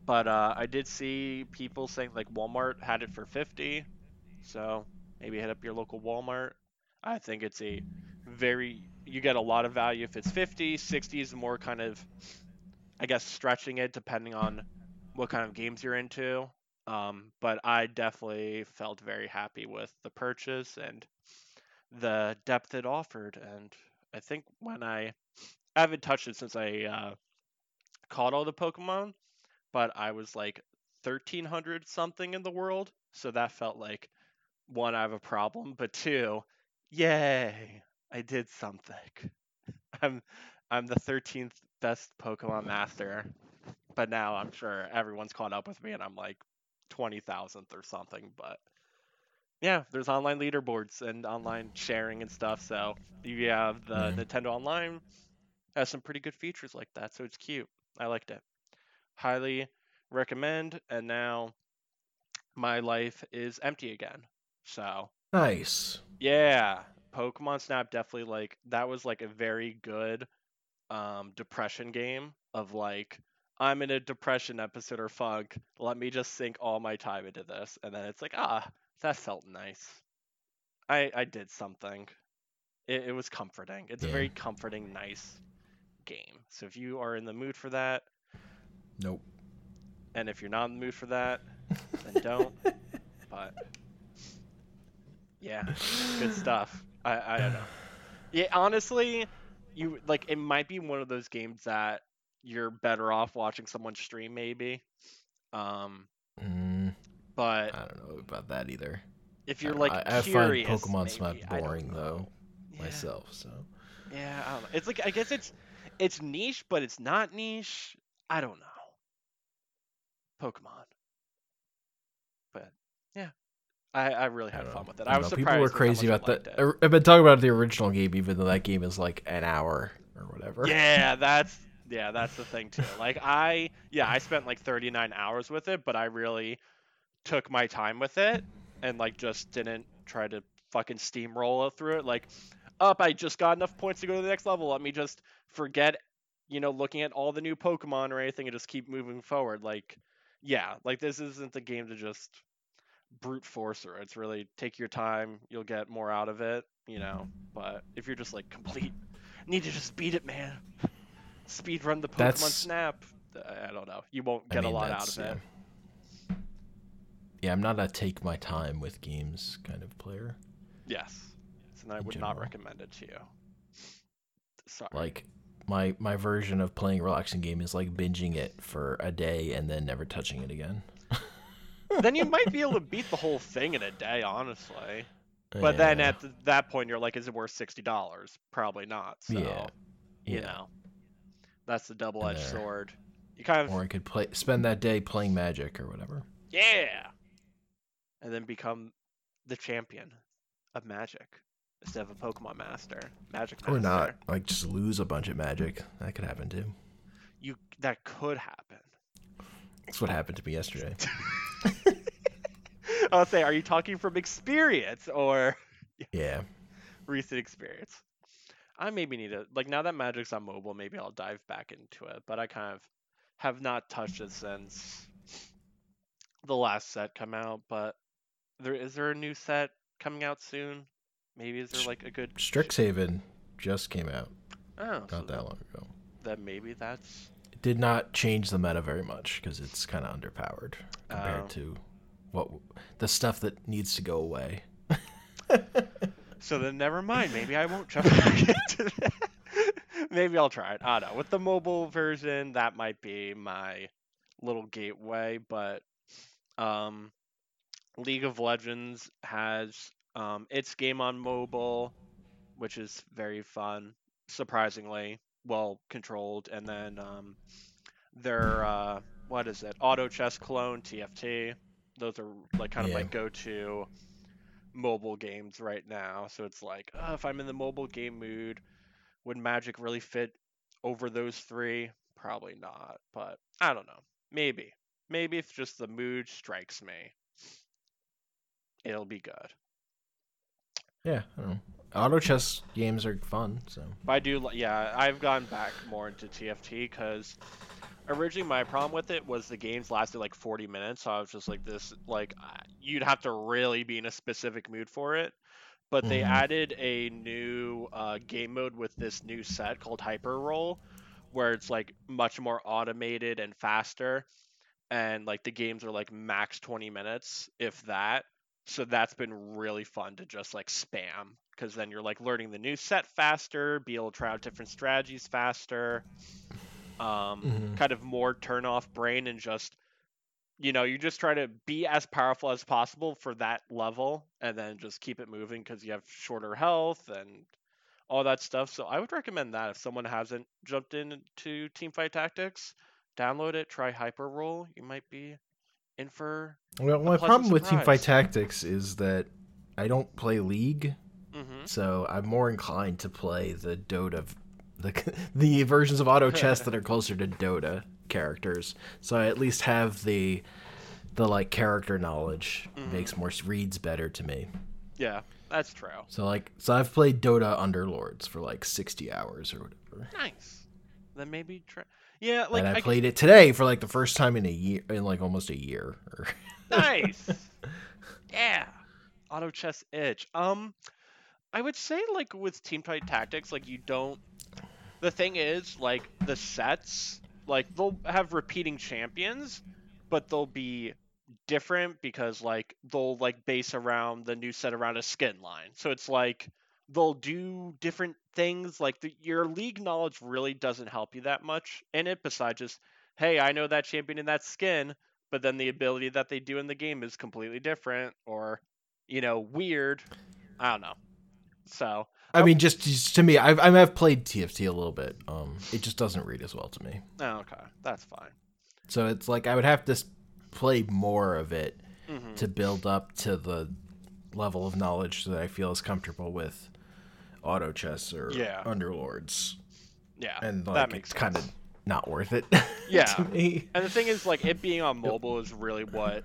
[SPEAKER 1] But uh, I did see people saying like Walmart had it for 50. So maybe hit up your local Walmart. I think it's a very you get a lot of value if it's 50. 60 is more kind of I guess stretching it depending on what kind of games you're into. Um, but I definitely felt very happy with the purchase and the depth it offered. And I think when I, I haven't touched it since I uh, caught all the Pokemon, but I was like 1300 something in the world. So that felt like one, I have a problem, but two, yay, I did something. I'm I'm the 13th best Pokemon master, but now I'm sure everyone's caught up with me and I'm like 20,000th or something. But yeah, there's online leaderboards and online sharing and stuff. So you have the
[SPEAKER 2] Yeah.
[SPEAKER 1] Nintendo Online has some pretty good features like that. So it's cute. I liked it. Highly recommend. And now my life is empty again. So
[SPEAKER 2] nice.
[SPEAKER 1] yeah, Pokemon Snap definitely like that was like a very good um depression game of like I'm in a depression episode or funk. Let me just sink all my time into this and then it's like, ah, that felt nice. I I did something. It, it was comforting. It's a very comforting, nice game. So if you are in the mood for that,
[SPEAKER 2] Nope.
[SPEAKER 1] and if you're not in the mood for that, then don't. but yeah, good stuff. I I don't know. Yeah, honestly, you like it might be one of those games that you're better off watching someone stream maybe. Um,
[SPEAKER 2] Mm,
[SPEAKER 1] but
[SPEAKER 2] I don't know about that either.
[SPEAKER 1] if you're
[SPEAKER 2] I-
[SPEAKER 1] like
[SPEAKER 2] I, I
[SPEAKER 1] curious,
[SPEAKER 2] find Pokemon Snap
[SPEAKER 1] maybe, I don't
[SPEAKER 2] boring though
[SPEAKER 1] Yeah.
[SPEAKER 2] myself. So
[SPEAKER 1] Yeah, I don't know. It's like I guess it's it's niche, but it's not niche. I don't know. Pokemon. But yeah, I I really had
[SPEAKER 2] don't
[SPEAKER 1] fun
[SPEAKER 2] know.
[SPEAKER 1] with it.
[SPEAKER 2] I
[SPEAKER 1] I was surprised.
[SPEAKER 2] People were crazy about that. I- er, I've been talking about the original game, even though that game is like an hour or whatever.
[SPEAKER 1] Yeah, that's yeah, that's the thing too. Like I yeah, I spent like 39 hours with it, but I really took my time with it and like just didn't try to fucking steamroll through it like up I just got enough points to go to the next level. Let me just forget, you know, looking at all the new Pokemon or anything and just keep moving forward. Like yeah, like this isn't the game to just brute force through. It's really take your time, you'll get more out of it, you know. But if you're just like complete need to just beat it, man. Speed run the Pokemon
[SPEAKER 2] That's-
[SPEAKER 1] Snap. I I don't know. You won't
[SPEAKER 2] I
[SPEAKER 1] get
[SPEAKER 2] mean,
[SPEAKER 1] a lot out of it.
[SPEAKER 2] Yeah. yeah, I'm not a take my time with games kind of player.
[SPEAKER 1] Yes. And I
[SPEAKER 2] In
[SPEAKER 1] would not recommend it to you. Sorry.
[SPEAKER 2] Like my my version of playing a relaxing game is like binging it for a day and then never touching it again.
[SPEAKER 1] Then you might be able to beat the whole thing in a day, honestly. But then at th- that point, you're like, is it worth sixty dollars? Probably not. So,
[SPEAKER 2] Yeah.
[SPEAKER 1] you know, that's the double-edged
[SPEAKER 2] there.
[SPEAKER 1] sword. You kind of
[SPEAKER 2] or I could play spend that day playing Magic or whatever.
[SPEAKER 1] yeah, and then become the champion of Magic instead of a Pokemon Master, Magic Master.
[SPEAKER 2] Or not, like just lose a bunch of Magic. That could happen too.
[SPEAKER 1] You that could happen.
[SPEAKER 2] That's what happened to me yesterday.
[SPEAKER 1] I'll say, are you talking from experience or
[SPEAKER 2] Yeah.
[SPEAKER 1] recent experience? I maybe need to like now that Magic's on mobile, maybe I'll dive back into it. But I kind of have not touched it since the last set come out. But there is there a new set coming out soon? Maybe is there like a good
[SPEAKER 2] Strixhaven just came out
[SPEAKER 1] Oh, so
[SPEAKER 2] not that long ago.
[SPEAKER 1] then maybe that's
[SPEAKER 2] did not change the meta very much because it's kind of underpowered compared
[SPEAKER 1] Oh.
[SPEAKER 2] to what the stuff that needs to go away.
[SPEAKER 1] So then never mind. Maybe I won't jump back into that. Maybe I'll try it. I don't know. With the mobile version, that might be my little gateway, but um League of Legends has um its game on mobile, which is very fun, surprisingly well controlled, and then um their uh what is it? Auto chess clone TFT. Those are like kind of my go-to mobile games right now. So it's like, uh, if I'm in the mobile game mood, would Magic really fit over those three? Probably not, but I don't know. Maybe. Maybe if just the mood strikes me, it'll be good.
[SPEAKER 2] Yeah, I don't know. Auto chess games are fun, so
[SPEAKER 1] I do, yeah, I've gone back more into TFT because originally my problem with it was the games lasted like 40 minutes. So I was just like, this, like, you'd have to really be in a specific mood for it. But they
[SPEAKER 2] Mhm.
[SPEAKER 1] added a new uh, game mode with this new set called Hyper Roll, where it's like much more automated and faster. And like the games are like max 20 minutes, if that. So that's been really fun to just like spam because then you're like learning the new set faster, be able to try out different strategies faster. Um,
[SPEAKER 2] Mhm.
[SPEAKER 1] kind of more turn off brain and just you know you just try to be as powerful as possible for that level and then just keep it moving because you have shorter health and all that stuff so i would recommend that if someone hasn't jumped into teamfight tactics download it try hyper roll you might be in for
[SPEAKER 2] Well, my problem with
[SPEAKER 1] surprise.
[SPEAKER 2] Teamfight Tactics is that I don't play League,
[SPEAKER 1] hmm
[SPEAKER 2] so I'm more inclined to play the Dota, the the versions of auto chess that are closer to Dota characters. So I at least have the the like character knowledge
[SPEAKER 1] Mhm.
[SPEAKER 2] makes more reads better to me.
[SPEAKER 1] yeah that's true
[SPEAKER 2] So like, so I've played Dota Underlords for like 60 hours or whatever.
[SPEAKER 1] nice then maybe try yeah like
[SPEAKER 2] and I,
[SPEAKER 1] I
[SPEAKER 2] played it today for like the first time in a year, in like almost a year. Or
[SPEAKER 1] nice. yeah. Auto chess itch. Um I would say like with team fight tactics, like you don't the thing is, like the sets, like they'll have repeating champions, but they'll be different because like they'll like base around the new set around a skin line. So it's like they'll do different things like the, your league knowledge really doesn't help you that much in it besides just hey i know that champion in that skin but then the ability that they do in the game is completely different or you know weird i don't know so
[SPEAKER 2] I mean, just, just to me, I've I have played TFT a little bit. Um, it just doesn't read as well to me.
[SPEAKER 1] oh, okay that's fine
[SPEAKER 2] So it's like I would have to play more of it
[SPEAKER 1] hmm
[SPEAKER 2] to build up to the level of knowledge that I feel is comfortable with auto chess or
[SPEAKER 1] Yeah.
[SPEAKER 2] underlords,
[SPEAKER 1] yeah
[SPEAKER 2] and
[SPEAKER 1] that
[SPEAKER 2] like
[SPEAKER 1] makes
[SPEAKER 2] it's kind of not worth it.
[SPEAKER 1] Yeah.
[SPEAKER 2] to me.
[SPEAKER 1] and the thing is like it being on mobile is really what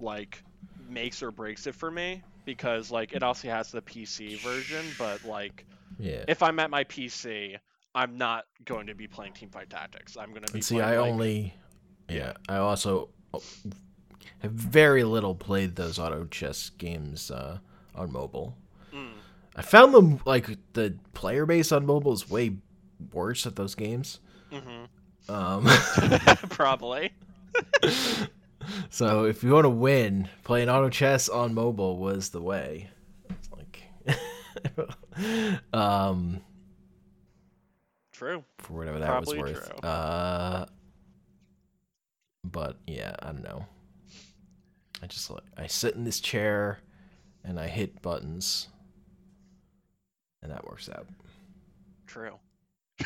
[SPEAKER 1] like makes or breaks it for me because like it also has the pc version but like
[SPEAKER 2] Yeah.
[SPEAKER 1] if i'm at my pc i'm not going to be playing teamfight tactics i'm going to be
[SPEAKER 2] And see,
[SPEAKER 1] playing,
[SPEAKER 2] I
[SPEAKER 1] like-
[SPEAKER 2] only, yeah, I also have very little played those auto chess games uh, on mobile.
[SPEAKER 1] Mm.
[SPEAKER 2] I found them like the player base on mobile is way worse at those games.
[SPEAKER 1] hmm
[SPEAKER 2] Um,
[SPEAKER 1] Probably.
[SPEAKER 2] so if you want to win, playing auto chess on mobile was the way. It's like, um,
[SPEAKER 1] True.
[SPEAKER 2] for whatever that
[SPEAKER 1] Probably
[SPEAKER 2] was worth.
[SPEAKER 1] true.
[SPEAKER 2] Uh, but yeah, I don't know. I just like I sit in this chair and I hit buttons, and that works out.
[SPEAKER 1] True.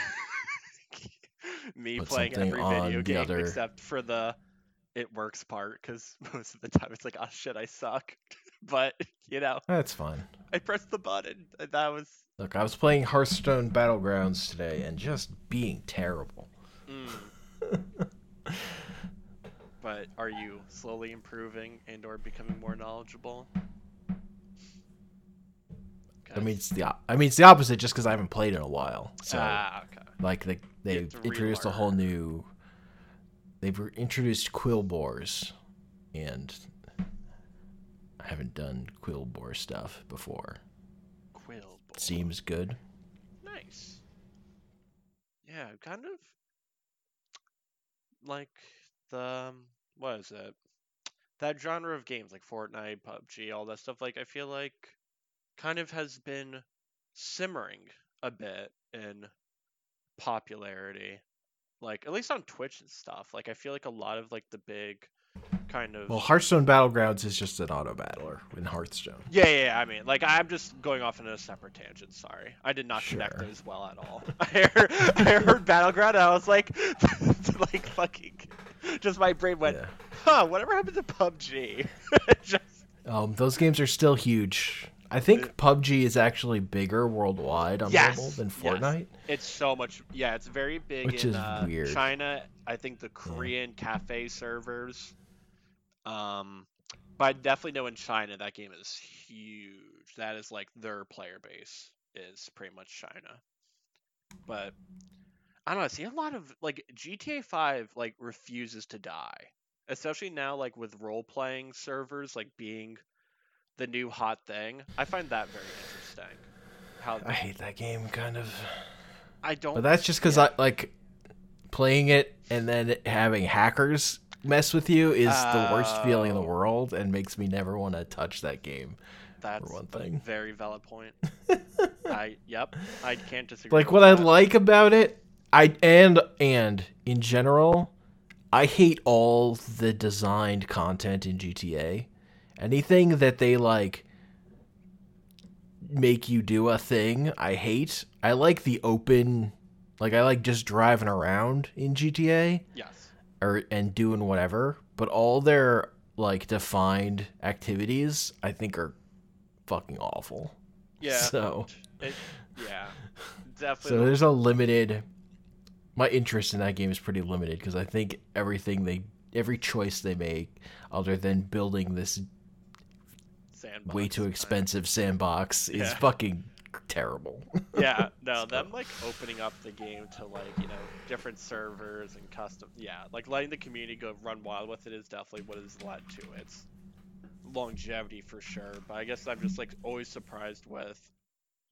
[SPEAKER 1] Me playing every video game
[SPEAKER 2] other-
[SPEAKER 1] except for the it works part, because most of the time it's like, oh shit, I suck. but you know,
[SPEAKER 2] That's fine.
[SPEAKER 1] I pressed the button, and that was.
[SPEAKER 2] Look, I was playing Hearthstone Battlegrounds today and just being terrible.
[SPEAKER 1] Mm. but are you slowly improving and/or becoming more knowledgeable?
[SPEAKER 2] I mean, it's the I mean it's the opposite just because I haven't played in a while. So
[SPEAKER 1] ah, okay.
[SPEAKER 2] like they they introduced a whole new. They've introduced Quilboars, and I haven't done Quilboar stuff before.
[SPEAKER 1] Quill. Bowl.
[SPEAKER 2] Seems good.
[SPEAKER 1] Nice. Yeah, kind of like the um, what is it? That genre of games like Fortnite, PUBG, all that stuff. Like I feel like kind of has been simmering a bit in popularity. Like at least on Twitch and stuff. Like I feel like a lot of like the big kind of
[SPEAKER 2] Well, Hearthstone Battlegrounds is just an auto battler in Hearthstone.
[SPEAKER 1] Yeah, yeah, yeah, I mean, like, I'm just going off on a separate tangent. Sorry, I did not connect
[SPEAKER 2] Sure.
[SPEAKER 1] those well at all. I heard, I heard battleground, and I was like, like fucking, just my brain went,
[SPEAKER 2] Yeah.
[SPEAKER 1] huh? Whatever happened to PUBG? just,
[SPEAKER 2] Um, those games are still huge. I think PUBG is actually bigger worldwide on
[SPEAKER 1] Yes,
[SPEAKER 2] mobile than
[SPEAKER 1] yes.
[SPEAKER 2] Fortnite.
[SPEAKER 1] it's so much. Yeah, it's very big
[SPEAKER 2] Which
[SPEAKER 1] in
[SPEAKER 2] is
[SPEAKER 1] uh,
[SPEAKER 2] weird.
[SPEAKER 1] China. I think the Korean cafe servers. Um, but I definitely know in China that game is huge. That is like their player base is pretty much China. But I don't know. I see a lot of like GTA Five like refuses to die, especially now like with role playing servers like being the new hot thing. I find that very interesting. How
[SPEAKER 2] I hate that game, kind of.
[SPEAKER 1] I don't.
[SPEAKER 2] But that's just because I like playing it and then having hackers mess with you is the worst feeling in the
[SPEAKER 1] Oh.
[SPEAKER 2] world and makes me never want to touch that game.
[SPEAKER 1] That's
[SPEAKER 2] one
[SPEAKER 1] a
[SPEAKER 2] thing.
[SPEAKER 1] very valid point. I yep, I can't disagree.
[SPEAKER 2] Like what I like about it, I and and in general, I hate all the designed content in GTA. Anything that they like make you do a thing, I hate. I like the open like I like just driving around in GTA
[SPEAKER 1] Yes.
[SPEAKER 2] or and doing whatever, but all their like defined activities I think are fucking awful.
[SPEAKER 1] Yeah.
[SPEAKER 2] So
[SPEAKER 1] It, yeah. Definitely.
[SPEAKER 2] So there's a limited. My interest in that game is pretty limited because I think everything they, every choice they make, other than building this
[SPEAKER 1] sandbox
[SPEAKER 2] way too expensive sandbox, is fucking terrible.
[SPEAKER 1] Yeah. No, them like opening up the game to like you know different servers and custom. Yeah, like letting the community go run wild with it is definitely what has led to its longevity for sure. But I guess I'm just like always surprised with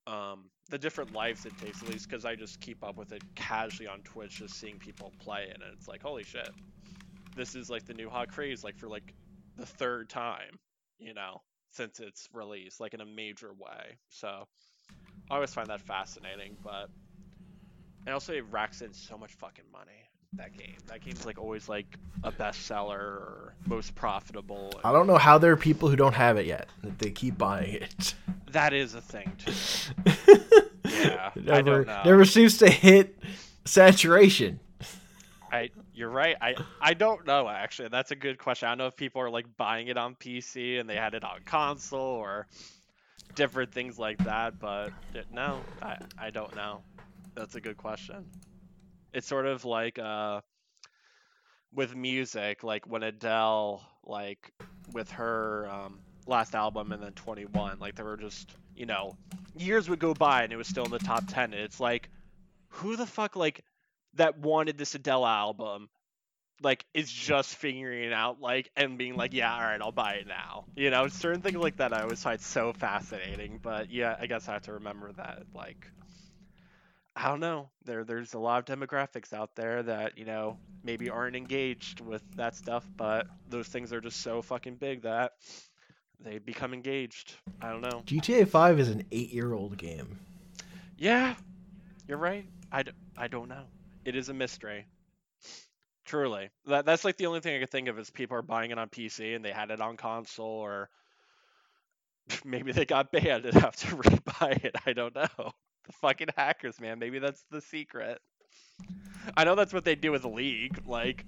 [SPEAKER 1] um the different lives it takes at least because i just keep up with it casually on twitch just seeing people play it and it's like holy shit this is like the new hot craze like for like the third time you know since its release like in a major way so i always find that fascinating but and also it racks in so much fucking money that game that game's like always like a bestseller or most profitable
[SPEAKER 2] I don't know how there are people who don't have it yet. That they keep buying it.
[SPEAKER 1] that is a thing too Yeah,
[SPEAKER 2] It
[SPEAKER 1] I
[SPEAKER 2] never,
[SPEAKER 1] don't know.
[SPEAKER 2] never seems to hit saturation.
[SPEAKER 1] I you're right. I I don't know actually. That's a good question. I don't know if people are like buying it on PC and they had it on console or different things like that, but it- no, I I don't know. That's a good question. It's sort of like uh with music, like when Adele like with her um last album and then 21, like there were just, you know, years would go by and it was still in the top 10. And it's like who the fuck like that wanted this Adele album like is mm. just figuring it out like and being like yeah all right i'll buy it now. You know certain things like that i always find so fascinating but yeah i guess i have to remember that like i don't know. There there's a lot of demographics out there that you know maybe aren't engaged with that stuff but those things are just so fucking big that they become engaged. I don't know.
[SPEAKER 2] GTA 5 is an eight year old game.
[SPEAKER 1] yeah you're right. I d- I don't know. It is a mystery. Truly, that that's like the only thing I could think of is people are buying it on PC and they had it on console, or maybe they got banned and have to rebuy it. I don't know. The fucking hackers, man. Maybe that's the secret. I know that's what they do with the league. Like,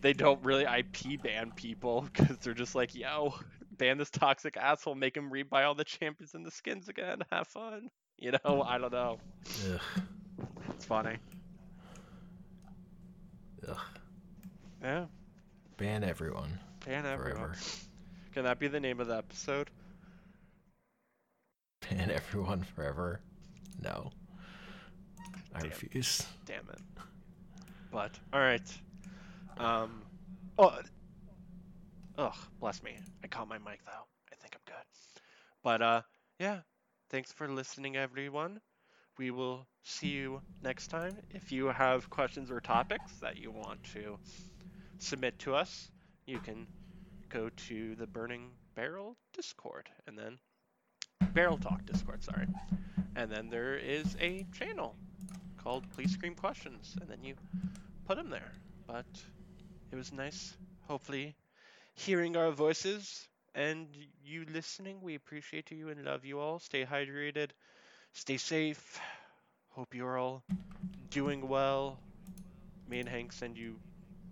[SPEAKER 1] they don't really IP ban people because they're just like, yo, ban this toxic asshole, make him rebuy all the champions and the skins again. Have fun. You know, I don't know.
[SPEAKER 2] Ugh.
[SPEAKER 1] It's funny.
[SPEAKER 2] Ugh.
[SPEAKER 1] Yeah,
[SPEAKER 2] Ban everyone.
[SPEAKER 1] ban everyone.
[SPEAKER 2] Forever.
[SPEAKER 1] Can that be the name of the episode?
[SPEAKER 2] Ban everyone forever. No. I
[SPEAKER 1] Damn.
[SPEAKER 2] refuse.
[SPEAKER 1] Damn it. But all right. Um. Oh. Ugh. Bless me. I caught my mic though. I think I'm good. But uh, yeah. Thanks for listening, everyone. We will see you next time. If you have questions or topics that you want to submit to us, you can go to the Burning Barrel Discord and then Barrel Talk Discord, sorry. And then there is a channel called Please Scream Questions, and then you put them there. But it was nice, hopefully, hearing our voices and you listening. We appreciate you and love you all. Stay hydrated, stay safe. Hope you're all doing well. Me and Hank send you.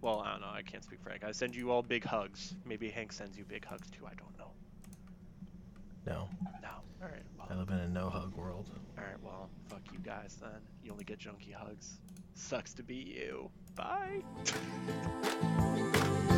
[SPEAKER 1] Well, I don't know. I can't speak for Hank. I send you all big hugs. Maybe Hank sends you big hugs too. I don't know.
[SPEAKER 2] No.
[SPEAKER 1] No. All right.
[SPEAKER 2] I live in a no hug world.
[SPEAKER 1] All right. Well. Fuck you guys then. You only get junky hugs. Sucks to be you. Bye.